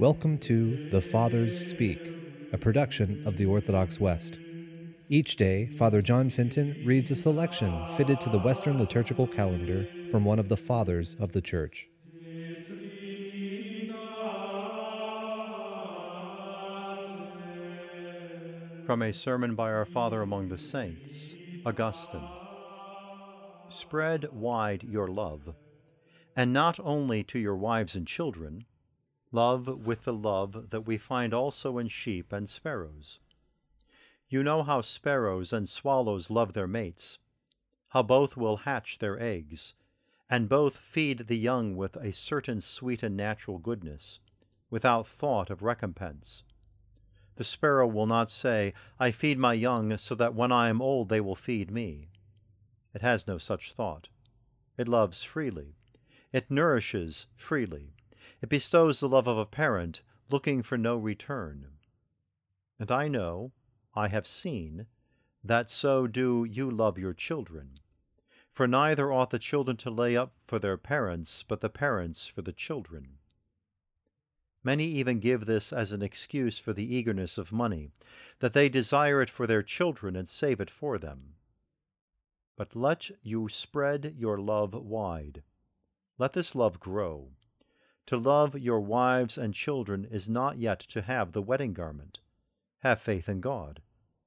Welcome to The Fathers Speak, a production of the Orthodox West. Each day, Father John Fenton reads a selection fitted to the Western liturgical calendar from one of the Fathers of the Church. From a sermon by our Father among the Saints, Augustine. Spread wide your love, and not only to your wives and children love with the love that we find also in sheep and sparrows. You know how sparrows and swallows love their mates, how both will hatch their eggs, and both feed the young with a certain sweet and natural goodness, without thought of recompense. The sparrow will not say, I feed my young so that when I am old they will feed me. It has no such thought. It loves freely. It nourishes freely it bestows the love of a parent looking for no return. And I know, I have seen, that so do you love your children. For neither ought the children to lay up for their parents, but the parents for the children. Many even give this as an excuse for the eagerness of money, that they desire it for their children and save it for them. But let you spread your love wide. Let this love grow. To love your wives and children is not yet to have the wedding garment. Have faith in God.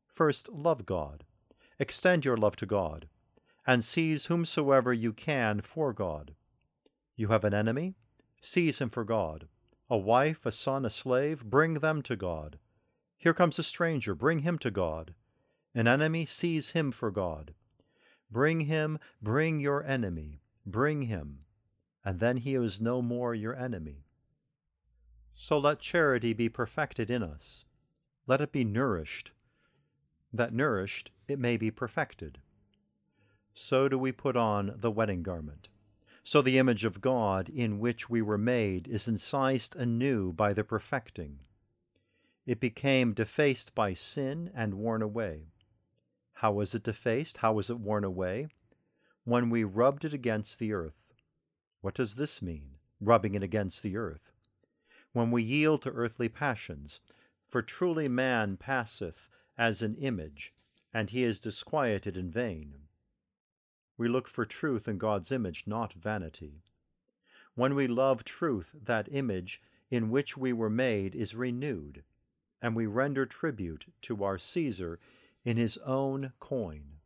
First, love God. Extend your love to God, and seize whomsoever you can for God. You have an enemy? Seize him for God. A wife, a son, a slave? Bring them to God. Here comes a stranger, bring him to God. An enemy, seize him for God. Bring him, bring your enemy, bring him and then he is no more your enemy. So let charity be perfected in us. Let it be nourished, that nourished it may be perfected. So do we put on the wedding garment. So the image of God in which we were made is incised anew by the perfecting. It became defaced by sin and worn away. How was it defaced? How was it worn away? When we rubbed it against the earth. What does this mean, rubbing it against the earth? When we yield to earthly passions, for truly man passeth as an image, and he is disquieted in vain. We look for truth in God's image, not vanity. When we love truth, that image in which we were made is renewed, and we render tribute to our Caesar in his own coin.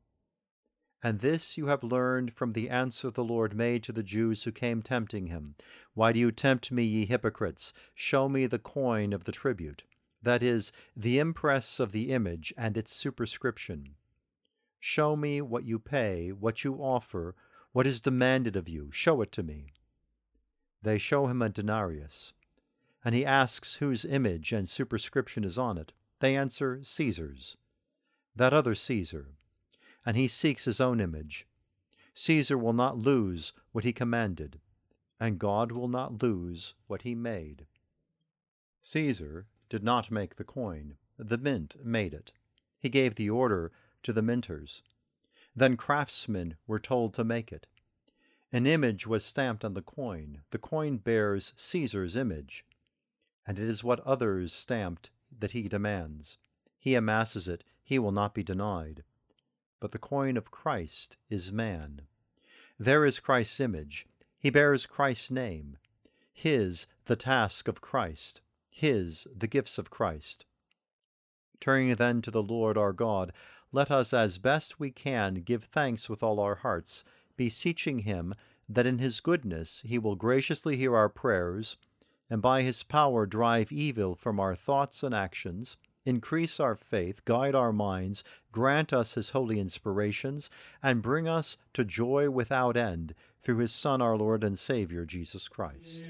And this you have learned from the answer the Lord made to the Jews who came tempting him. Why do you tempt me, ye hypocrites? Show me the coin of the tribute, that is, the impress of the image and its superscription. Show me what you pay, what you offer, what is demanded of you. Show it to me. They show him a denarius, and he asks whose image and superscription is on it. They answer, Caesar's. That other Caesar, and he seeks his own image. Caesar will not lose what he commanded, and God will not lose what he made. Caesar did not make the coin, the mint made it. He gave the order to the minters. Then craftsmen were told to make it. An image was stamped on the coin. The coin bears Caesar's image, and it is what others stamped that he demands. He amasses it, he will not be denied but the coin of Christ is man. There is Christ's image. He bears Christ's name. His the task of Christ. His the gifts of Christ. Turning then to the Lord our God, let us as best we can give thanks with all our hearts, beseeching him that in his goodness he will graciously hear our prayers, and by his power drive evil from our thoughts and actions increase our faith, guide our minds, grant us his holy inspirations, and bring us to joy without end through his Son, our Lord and Savior, Jesus Christ.